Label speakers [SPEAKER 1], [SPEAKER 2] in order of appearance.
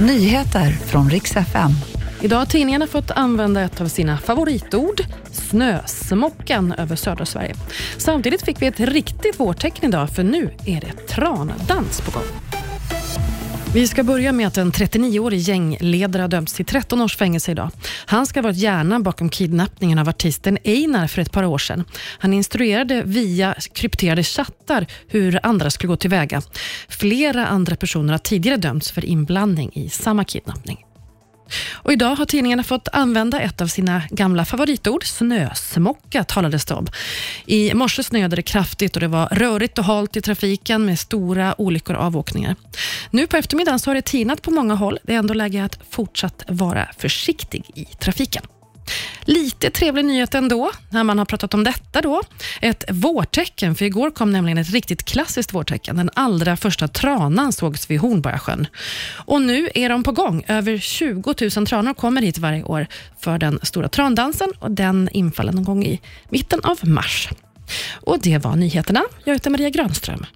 [SPEAKER 1] Nyheter från riks FM.
[SPEAKER 2] Idag har tidningarna fått använda ett av sina favoritord, snösmockan över södra Sverige. Samtidigt fick vi ett riktigt vårtecken idag, för nu är det trandans på gång. Vi ska börja med att en 39-årig gängledare har dömts till 13 års fängelse idag. Han ska ha varit hjärnan bakom kidnappningen av artisten Einar för ett par år sedan. Han instruerade via krypterade chattar hur andra skulle gå tillväga. Flera andra personer har tidigare dömts för inblandning i samma kidnappning. Och idag har tidningarna fått använda ett av sina gamla favoritord, snösmocka talades det om. I morse snöade det kraftigt och det var rörigt och halt i trafiken med stora olyckor och avåkningar. Nu på eftermiddagen så har det tinat på många håll. Det är ändå läge att fortsatt vara försiktig i trafiken. Lite trevlig nyhet ändå, när man har pratat om detta då. Ett vårtecken, för igår kom nämligen ett riktigt klassiskt vårtecken. Den allra första tranan sågs vid Hornborgasjön. Och nu är de på gång. Över 20 000 tranor kommer hit varje år för den stora trandansen och den infaller någon gång i mitten av mars. Och Det var nyheterna. Jag heter Maria Granström.